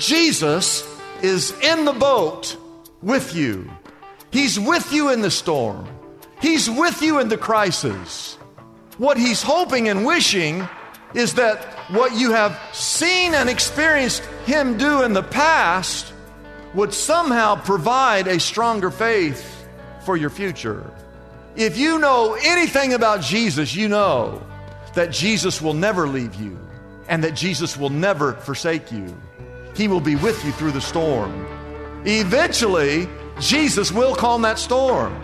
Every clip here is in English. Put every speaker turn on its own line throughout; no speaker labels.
Jesus is in the boat with you. He's with you in the storm. He's with you in the crisis. What he's hoping and wishing is that what you have seen and experienced him do in the past would somehow provide a stronger faith for your future. If you know anything about Jesus, you know that Jesus will never leave you and that Jesus will never forsake you. He will be with you through the storm. Eventually, Jesus will calm that storm.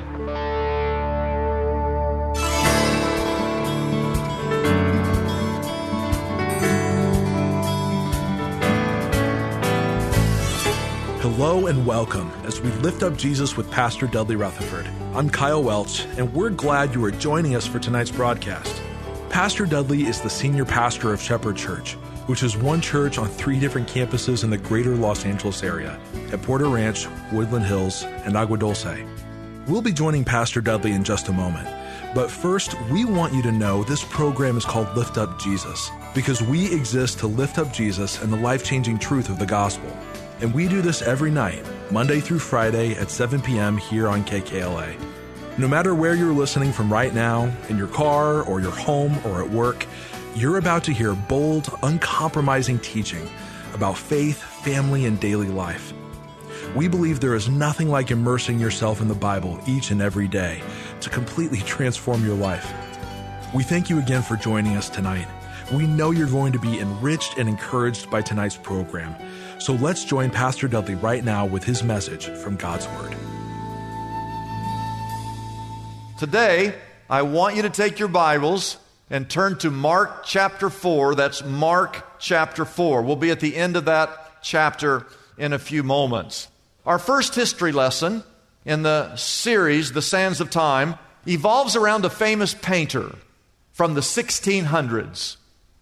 Hello and welcome as we lift up Jesus with Pastor Dudley Rutherford. I'm Kyle Welch, and we're glad you are joining us for tonight's broadcast. Pastor Dudley is the senior pastor of Shepherd Church, which is one church on three different campuses in the greater Los Angeles area at Porter Ranch, Woodland Hills, and Agua Dulce. We'll be joining Pastor Dudley in just a moment. But first, we want you to know this program is called Lift Up Jesus because we exist to lift up Jesus and the life changing truth of the gospel. And we do this every night, Monday through Friday at 7 p.m. here on KKLA. No matter where you're listening from right now, in your car or your home or at work, you're about to hear bold, uncompromising teaching about faith, family, and daily life. We believe there is nothing like immersing yourself in the Bible each and every day to completely transform your life. We thank you again for joining us tonight. We know you're going to be enriched and encouraged by tonight's program. So let's join Pastor Dudley right now with his message from God's Word.
Today, I want you to take your Bibles and turn to Mark chapter 4. That's Mark chapter 4. We'll be at the end of that chapter in a few moments. Our first history lesson in the series, The Sands of Time, evolves around a famous painter from the 1600s.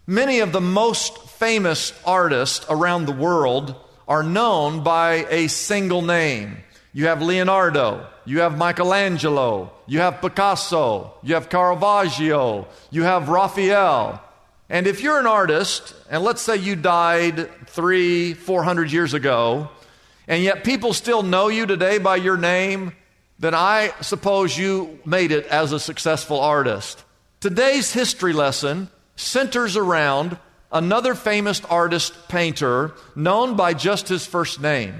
Many of the most famous artists around the world are known by a single name. You have Leonardo, you have Michelangelo, you have Picasso, you have Caravaggio, you have Raphael. And if you're an artist, and let's say you died three, four hundred years ago, and yet people still know you today by your name, then I suppose you made it as a successful artist. Today's history lesson centers around another famous artist painter known by just his first name.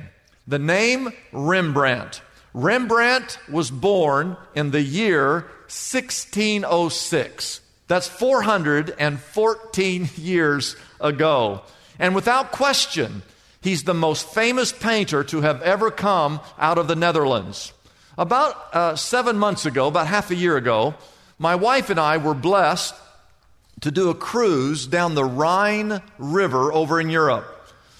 The name Rembrandt. Rembrandt was born in the year 1606. That's 414 years ago. And without question, he's the most famous painter to have ever come out of the Netherlands. About uh, seven months ago, about half a year ago, my wife and I were blessed to do a cruise down the Rhine River over in Europe.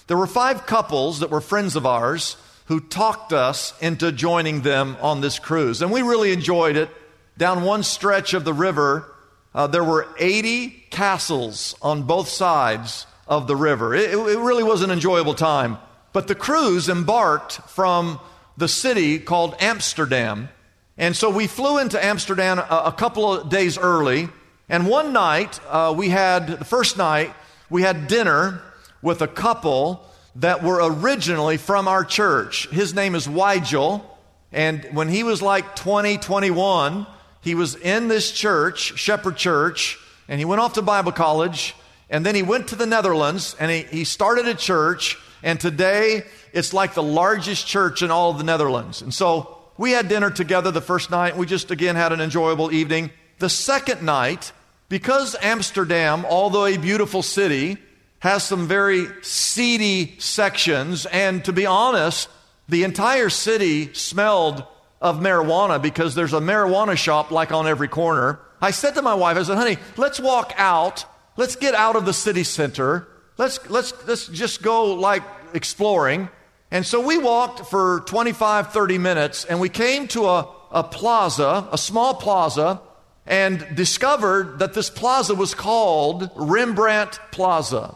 There were five couples that were friends of ours who talked us into joining them on this cruise. And we really enjoyed it. Down one stretch of the river, uh, there were 80 castles on both sides of the river. It, it really was an enjoyable time. But the cruise embarked from the city called Amsterdam. And so we flew into Amsterdam a, a couple of days early. And one night, uh, we had, the first night, we had dinner with a couple that were originally from our church. His name is Weigel. And when he was like 20, 21, he was in this church, Shepherd Church, and he went off to Bible college. And then he went to the Netherlands and he, he started a church. And today it's like the largest church in all of the Netherlands. And so we had dinner together the first night. We just again had an enjoyable evening. The second night, because Amsterdam, although a beautiful city, has some very seedy sections, and to be honest, the entire city smelled of marijuana because there's a marijuana shop like on every corner. I said to my wife, I said, honey, let's walk out, let's get out of the city center, let's, let's, let's just go like exploring. And so we walked for 25, 30 minutes and we came to a, a plaza, a small plaza, and discovered that this plaza was called Rembrandt Plaza.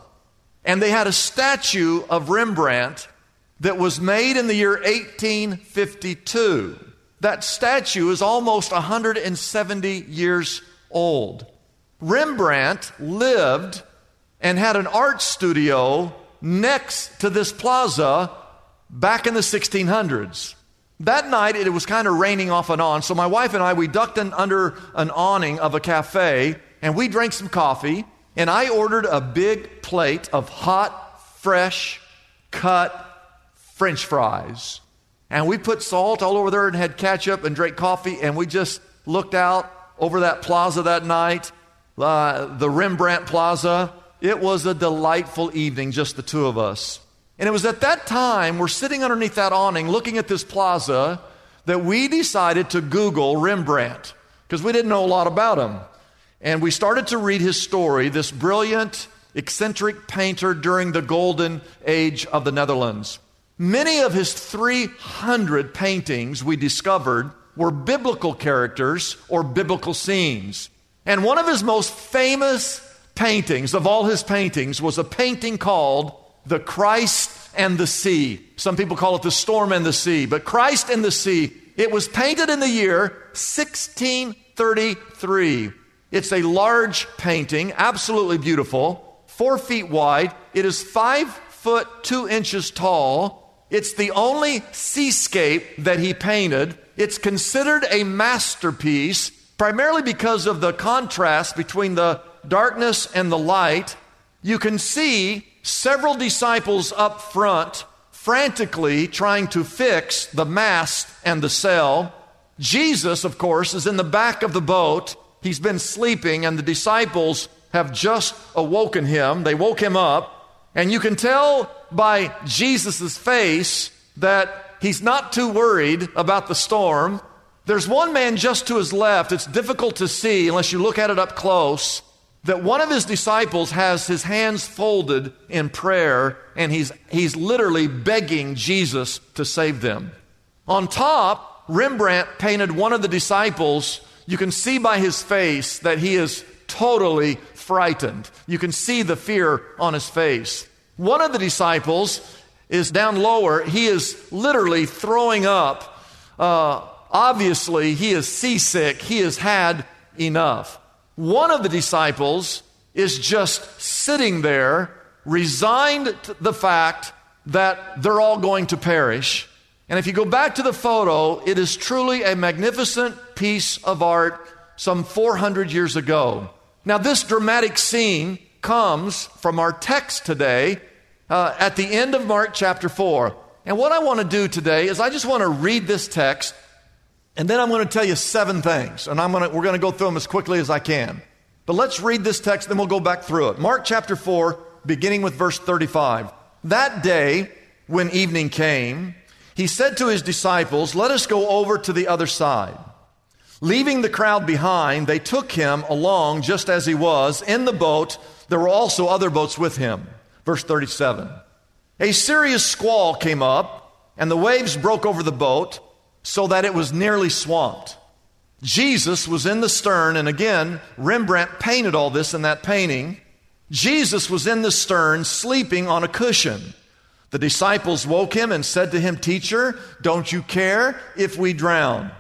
And they had a statue of Rembrandt that was made in the year 1852. That statue is almost 170 years old. Rembrandt lived and had an art studio next to this plaza back in the 1600s. That night it was kind of raining off and on, so my wife and I we ducked in under an awning of a cafe and we drank some coffee and I ordered a big plate of hot, fresh, cut french fries. And we put salt all over there and had ketchup and drank coffee and we just looked out over that plaza that night, uh, the Rembrandt Plaza. It was a delightful evening, just the two of us. And it was at that time, we're sitting underneath that awning looking at this plaza, that we decided to Google Rembrandt because we didn't know a lot about him. And we started to read his story, this brilliant, eccentric painter during the golden age of the Netherlands. Many of his 300 paintings we discovered were biblical characters or biblical scenes. And one of his most famous paintings of all his paintings was a painting called The Christ and the Sea. Some people call it The Storm and the Sea, but Christ and the Sea. It was painted in the year 1633. It's a large painting, absolutely beautiful, four feet wide. It is five foot two inches tall. It's the only seascape that he painted. It's considered a masterpiece primarily because of the contrast between the darkness and the light. You can see several disciples up front frantically trying to fix the mast and the sail. Jesus, of course, is in the back of the boat. He's been sleeping, and the disciples have just awoken him. They woke him up, and you can tell by Jesus' face that he's not too worried about the storm. There's one man just to his left. It's difficult to see unless you look at it up close. That one of his disciples has his hands folded in prayer and he's, he's literally begging Jesus to save them. On top, Rembrandt painted one of the disciples. You can see by his face that he is totally frightened. You can see the fear on his face. One of the disciples is down lower. He is literally throwing up. Uh, obviously, he is seasick. He has had enough. One of the disciples is just sitting there, resigned to the fact that they're all going to perish. And if you go back to the photo, it is truly a magnificent piece of art some 400 years ago. Now, this dramatic scene comes from our text today uh, at the end of Mark chapter 4. And what I want to do today is I just want to read this text, and then I'm going to tell you seven things. And I'm going to, we're going to go through them as quickly as I can. But let's read this text, then we'll go back through it. Mark chapter 4, beginning with verse 35. That day, when evening came, he said to his disciples, Let us go over to the other side. Leaving the crowd behind, they took him along just as he was in the boat. There were also other boats with him. Verse 37. A serious squall came up, and the waves broke over the boat so that it was nearly swamped. Jesus was in the stern, and again, Rembrandt painted all this in that painting. Jesus was in the stern, sleeping on a cushion. The disciples woke him and said to him, Teacher, don't you care if we drown?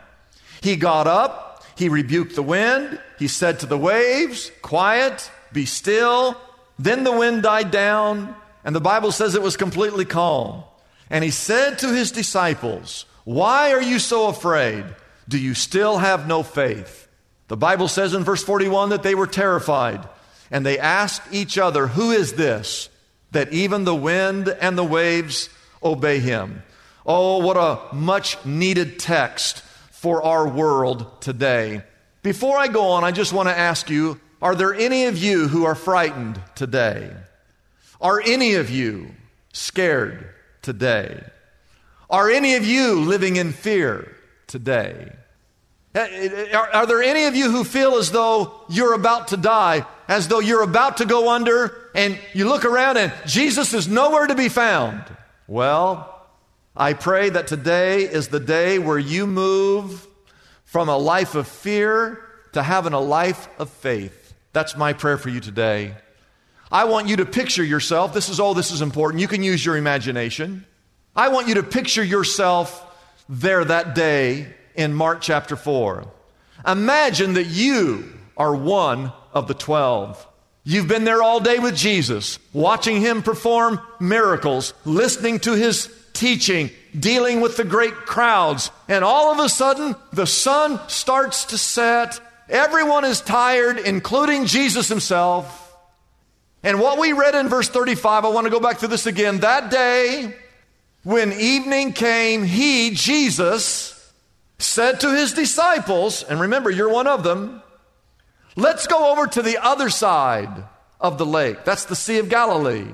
He got up, he rebuked the wind, he said to the waves, Quiet, be still. Then the wind died down, and the Bible says it was completely calm. And he said to his disciples, Why are you so afraid? Do you still have no faith? The Bible says in verse 41 that they were terrified, and they asked each other, Who is this? That even the wind and the waves obey him. Oh, what a much needed text for our world today. Before I go on, I just want to ask you are there any of you who are frightened today? Are any of you scared today? Are any of you living in fear today? Eh, eh, eh, are, are, there any of you who feel as though you're about to die? As though you're about to go under, and you look around and Jesus is nowhere to be found. Well, I pray that today is the day where you move from a life of fear to having a life of faith. That's my prayer for you today. I want you to picture yourself. This is all this is important. You can use your imagination. I want you to picture yourself there that day in Mark chapter 4. Imagine that you are one of the 12. You've been there all day with Jesus, watching him perform miracles, listening to his teaching, dealing with the great crowds, and all of a sudden the sun starts to set. Everyone is tired, including Jesus himself. And what we read in verse 35, I want to go back through this again. That day, when evening came, he, Jesus, said to his disciples, and remember, you're one of them, let's go over to the other side of the lake. That's the Sea of Galilee.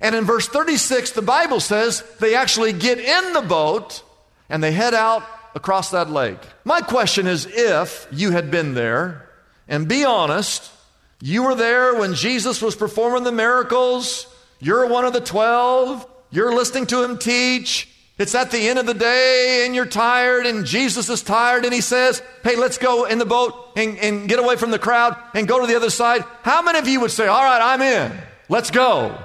And in verse 36, the Bible says they actually get in the boat and they head out across that lake. My question is if you had been there, and be honest, you were there when Jesus was performing the miracles, you're one of the 12, you're listening to him teach, it's at the end of the day and you're tired and Jesus is tired and he says, Hey, let's go in the boat and, and, get away from the crowd and go to the other side. How many of you would say, All right, I'm in. Let's go?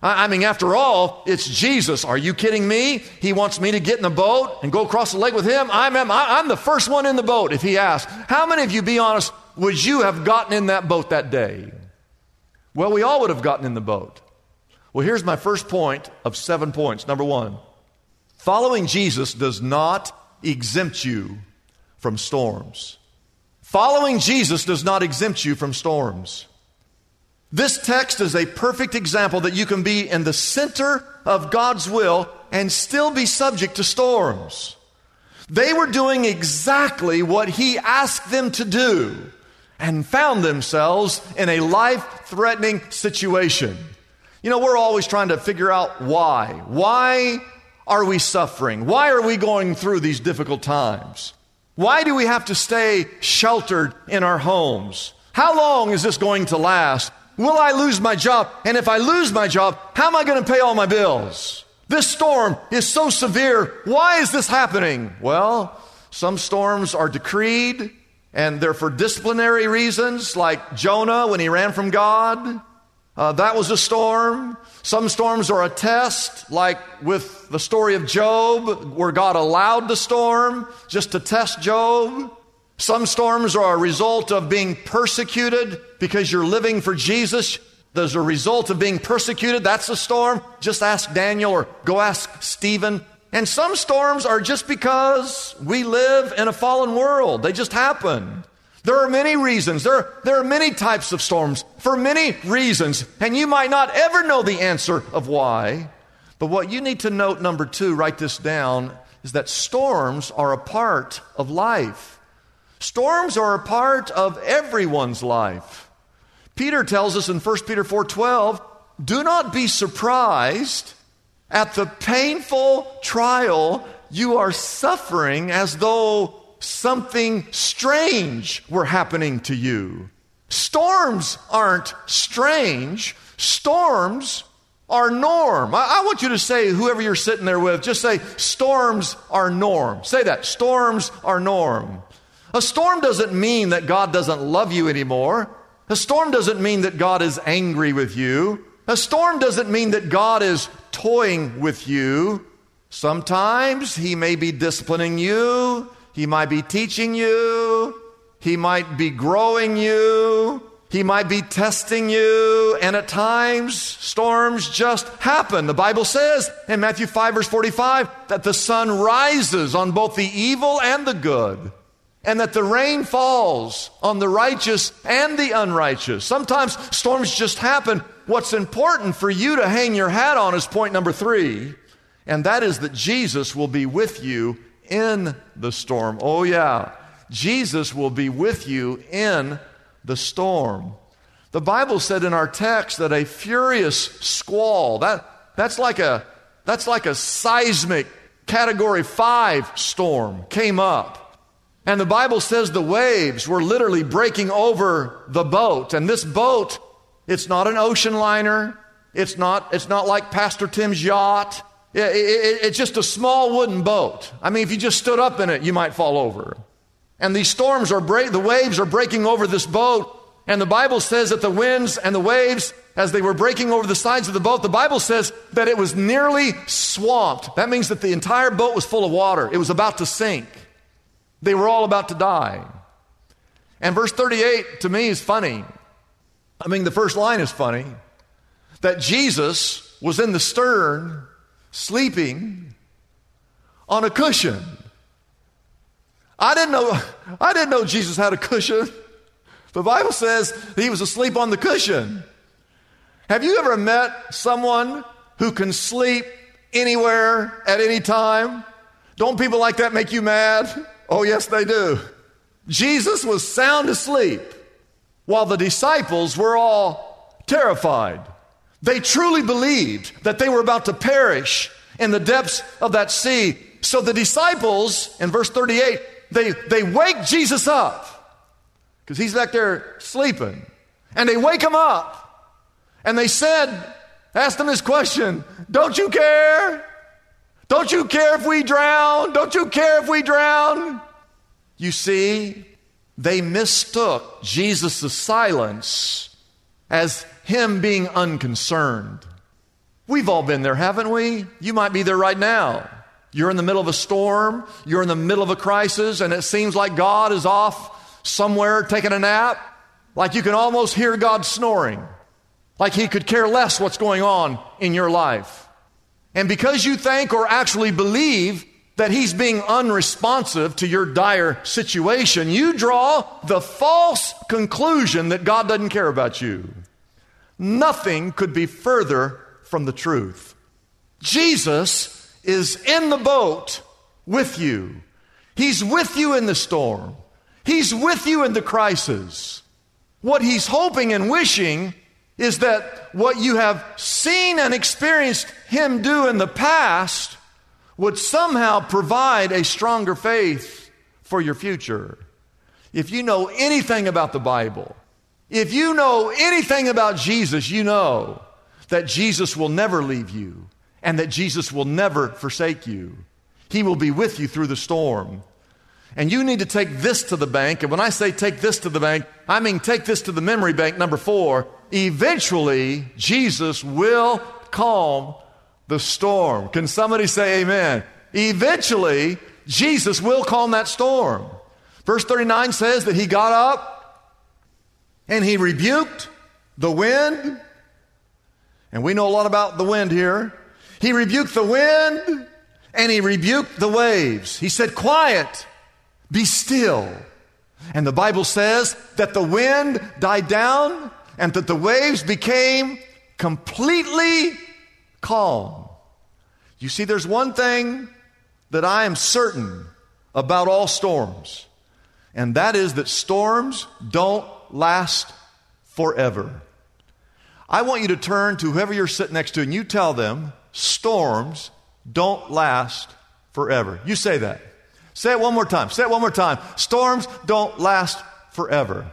I, I mean, after all, it's Jesus. Are you kidding me? He wants me to get in the boat and go across the lake with him. I'm, I'm, I'm the first one in the boat if he asks. How many of you, be honest, would you have gotten in that boat that day? Well, we all would have gotten in the boat. Well, here's my first point of seven points. Number one. Following Jesus does not exempt you from storms. Following Jesus does not exempt you from storms. This text is a perfect example that you can be in the center of God's will and still be subject to storms. They were doing exactly what He asked them to do and found themselves in a life threatening situation. You know, we're always trying to figure out why. Why are we suffering? Why are we going through these difficult times? Why do we have to stay sheltered in our homes? How long is this going to last? Will I lose my job? And if I lose my job, how am I going to pay all my bills? This storm is so severe. Why is this happening? Well, some storms are decreed and they're for disciplinary reasons, like Jonah when he ran from God. Uh, that was a storm. Some storms are a test, like with the story of Job, where God allowed the storm just to test Job. Some storms are a result of being persecuted because you're living for Jesus. There's a result of being persecuted. That's a storm. Just ask Daniel or go ask Stephen. And some storms are just because we live in a fallen world. They just happen. There are many reasons. There, there are many types of storms for many reasons, and you might not ever know the answer of why. But what you need to note, number two, write this down, is that storms are a part of life. Storms are a part of everyone's life. Peter tells us in 1 Peter 4:12, "Do not be surprised at the painful trial you are suffering as though something strange were happening to you. Storms aren't strange, storms are norm. I, I, want you to say, whoever you're sitting there with, just say, storms are norm. Say that, storms are norm. A storm doesn't mean that God doesn't love you anymore. A storm doesn't mean that God is angry with you. A storm doesn't mean that God is toying with you. Sometimes He may be disciplining you. He might be teaching you. He might be growing you. He might be testing you. And at times, storms just happen. The Bible says in Matthew 5, verse 45, that the sun rises on both the evil and the good, and that the rain falls on the righteous and the unrighteous. Sometimes storms just happen. What's important for you to hang your hat on is point number three, and that is that Jesus will be with you in the storm. Oh, yeah, Jesus will be with you in the storm. The Bible said in our text that a furious squall, that, that's, like a, that's like a seismic category five storm, came up. And the Bible says the waves were literally breaking over the boat. And this boat It's not an ocean liner. It's not, it's not like Pastor Tim's yacht. It, it, it's just a small wooden boat. I mean, if you just stood up in it, you might fall over. And these storms are break, the waves are breaking over this boat. And the Bible says that the winds and the waves, as they were breaking over the sides of the boat, the Bible says that it was nearly swamped. That means that the entire boat was full of water. It was about to sink. They were all about to die. And verse 38 to me is funny. I mean, the first line is funny that Jesus was in the stern sleeping on a cushion. I didn't know I didn't know Jesus had a cushion. The Bible says he was asleep on the cushion. Have you ever met someone who can sleep anywhere at any time? Don't people like that make you mad? Oh, yes, they do. Jesus was sound asleep while the disciples were all terrified. They truly believed that they were about to perish in the depths of that sea. So the disciples, in verse 38, they, they wake Jesus up because he's back there sleeping. And they wake him up. And they said, asked him this question Don't you care? Don't you care if we drown? Don't you care if we drown? You see, they mistook Jesus' silence as him being unconcerned. We've all been there, haven't we? You might be there right now. You're in the middle of a storm, you're in the middle of a crisis, and it seems like God is off somewhere taking a nap. Like you can almost hear God snoring. Like he could care less what's going on in your life. And because you think or actually believe that he's being unresponsive to your dire situation, you draw the false conclusion that God doesn't care about you. Nothing could be further from the truth. Jesus is in the boat with you. He's with you in the storm. He's with you in the crisis. What he's hoping and wishing is that what you have seen and experienced him do in the past would somehow provide a stronger faith for your future. If you know anything about the Bible, if you know anything about Jesus, you know that Jesus will never leave you and that Jesus will never forsake you. He will be with you through the storm. And you need to take this to the bank. And when I say take this to the bank, I mean take this to the memory bank, number four. Eventually, Jesus will calm the storm. Can somebody say amen? Eventually, Jesus will calm that storm. Verse 39 says that he got up and he rebuked the wind. And we know a lot about the wind here. He rebuked the wind and he rebuked the waves. He said, Quiet, be still. And the Bible says that the wind died down and that the waves became completely calm. You see, there's one thing that I am certain about all storms, and that is that storms don't last forever. I want you to turn to whoever you're sitting next to and you tell them, storms don't last forever. You say that. Say it one more time. Say it one more time. Storms don't last forever.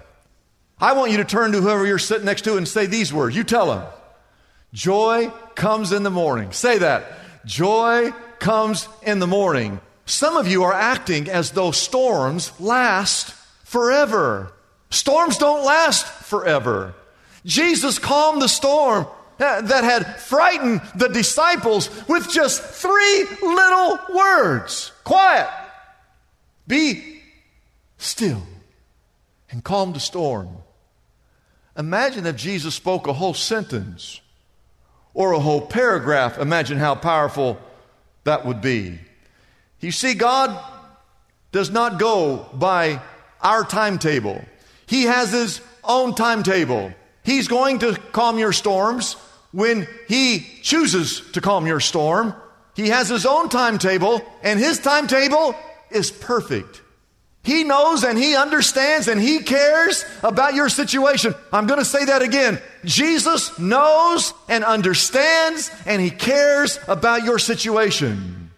I want you to turn to whoever you're sitting next to and say these words. You tell them. Joy comes in the morning. Say that. Joy comes in the morning. Some of you are acting as though storms last forever. Storms don't last forever. Jesus calmed the storm eh, that had frightened the disciples with just three little words quiet, be still, and calm the storm. Imagine if Jesus spoke a whole sentence or a whole paragraph. Imagine how powerful that would be. You see, God does not go by our timetable, He has His own timetable. He's going to calm your storms when He chooses to calm your storm. He has His own timetable, and His timetable is perfect. He knows and He understands and He cares about your situation. I'm going to say that again. Jesus knows and understands and He cares about your situation.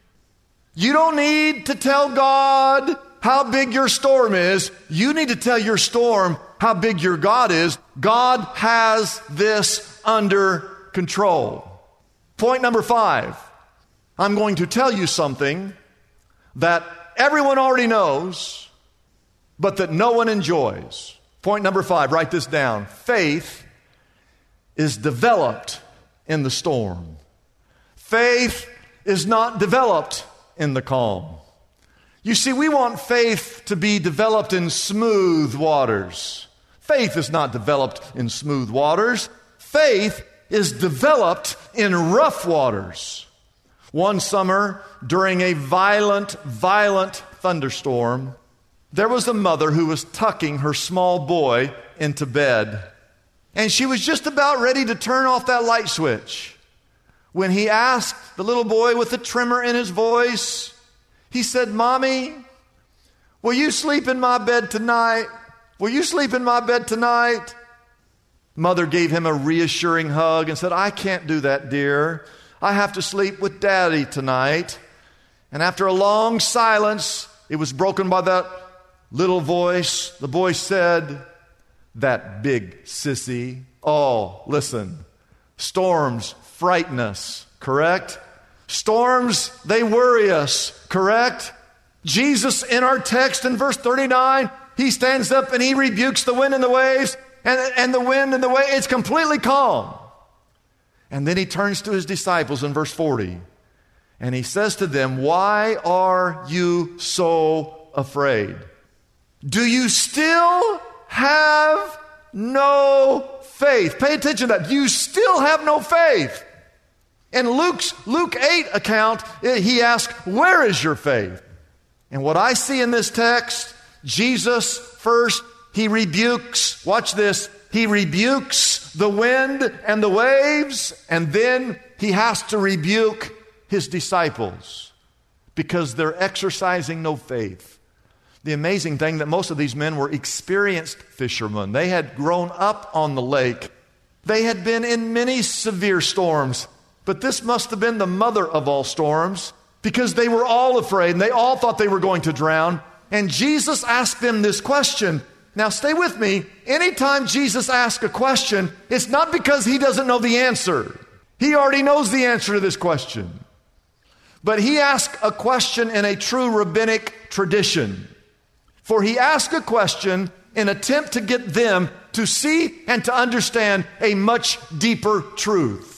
You don't need to tell God how big your storm is. You need to tell your storm how big your God is, God has this under control. Point number five I'm going to tell you something that everyone already knows, but that no one enjoys. Point number five, write this down. Faith is developed in the storm. Faith is not developed in the calm. You see, we want faith to be developed in smooth waters. Faith is not developed in smooth waters. Faith is developed in rough waters. One summer, during a violent, violent thunderstorm, there was a mother who was tucking her small boy into bed. And she was just about ready to turn off that light switch when he asked the little boy with a tremor in his voice, he said, Mommy, will you sleep in my bed tonight? Will you sleep in my bed tonight? Mother gave him a reassuring hug and said, I can't do that, dear. I have to sleep with daddy tonight. And after a long silence, it was broken by that little voice. The boy said, That big sissy. Oh, listen. Storms frighten us, correct? Storms, they worry us, correct? Jesus, in our text in verse 39, he stands up and he rebukes the wind and the waves, and, and the wind and the wave, it's completely calm. And then he turns to his disciples in verse 40, and he says to them, Why are you so afraid? Do you still have no faith? Pay attention to that. You still have no faith. In Luke's Luke 8 account, eh, he asks, Where is your faith? And what I see in this text, Jesus first, he rebukes, watch this, he rebukes the wind and the waves, and then he has to rebuke his disciples because they're exercising no faith. The amazing thing that most of these men were experienced fishermen. They had grown up on the lake. They had been in many severe storms. But this must have been the mother of all storms because they were all afraid and they all thought they were going to drown. And Jesus asked them this question. Now, stay with me. Anytime Jesus asks a question, it's not because he doesn't know the answer. He already knows the answer to this question. But he asked a question in a true rabbinic tradition. For he asked a question in attempt to get them to see and to understand a much deeper truth.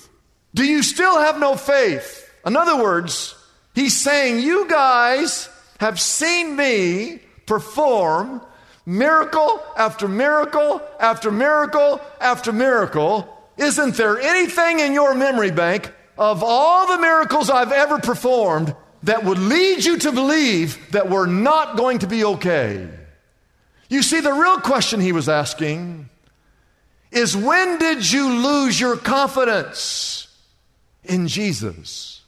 Do you still have no faith? In other words, he's saying, You guys have seen me perform miracle after miracle after miracle after miracle. Isn't there anything in your memory bank of all the miracles I've ever performed that would lead you to believe that we're not going to be okay? You see, the real question he was asking is when did you lose your confidence? In Jesus.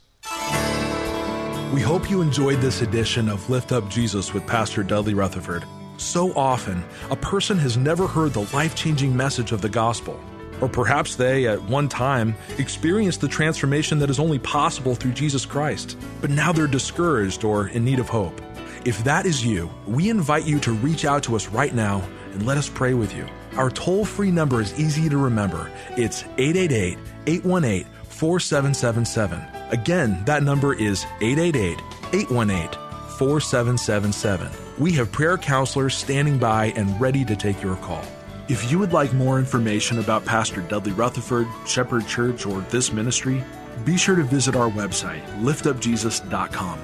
We hope you enjoyed this edition of Lift Up Jesus with Pastor Dudley Rutherford. So often, a person has never heard the life changing message of the gospel. Or perhaps they, at one time, experienced the transformation that is only possible through Jesus Christ, but now they're discouraged or in need of hope. If that is you, we invite you to reach out to us right now and let us pray with you. Our toll free number is easy to remember. It's 888 818 4777. Again, that number is 888 818 4777. We have prayer counselors standing by and ready to take your call. If you would like more information about Pastor Dudley Rutherford, Shepherd Church, or this ministry, be sure to visit our website, liftupjesus.com.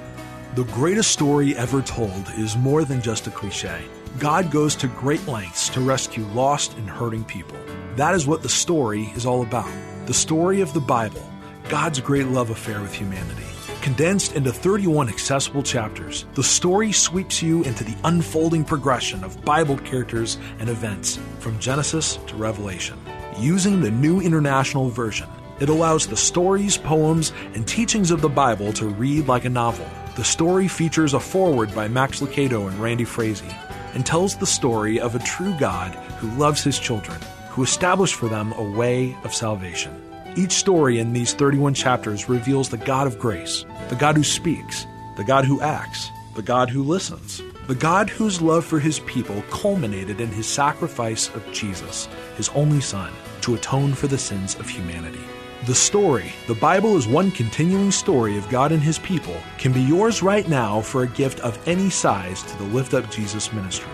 The greatest story ever told is more than just a cliche. God goes to great lengths to rescue lost and hurting people. That is what the story is all about the story of the Bible, God's great love affair with humanity. Condensed into 31 accessible chapters, the story sweeps you into the unfolding progression of Bible characters and events from Genesis to Revelation. Using the New International Version, it allows the stories, poems, and teachings of the Bible to read like a novel. The story features a foreword by Max Lucado and Randy Frazee and tells the story of a true God who loves his children who established for them a way of salvation. Each story in these 31 chapters reveals the God of grace, the God who speaks, the God who acts, the God who listens, The God whose love for his people culminated in his sacrifice of Jesus, his only Son, to atone for the sins of humanity. The story, the Bible is one continuing story of God and his people, can be yours right now for a gift of any size to the Lift Up Jesus ministry.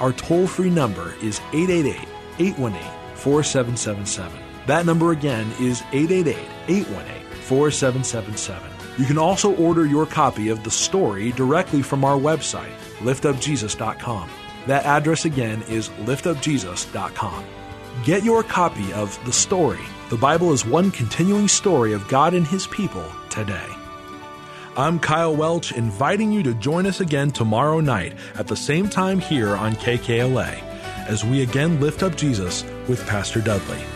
Our toll free number is 888 818 4777. That number again is 888 818 4777. You can also order your copy of the story directly from our website, liftupjesus.com. That address again is liftupjesus.com. Get your copy of The Story. The Bible is one continuing story of God and His people today. I'm Kyle Welch, inviting you to join us again tomorrow night at the same time here on KKLA as we again lift up Jesus with Pastor Dudley.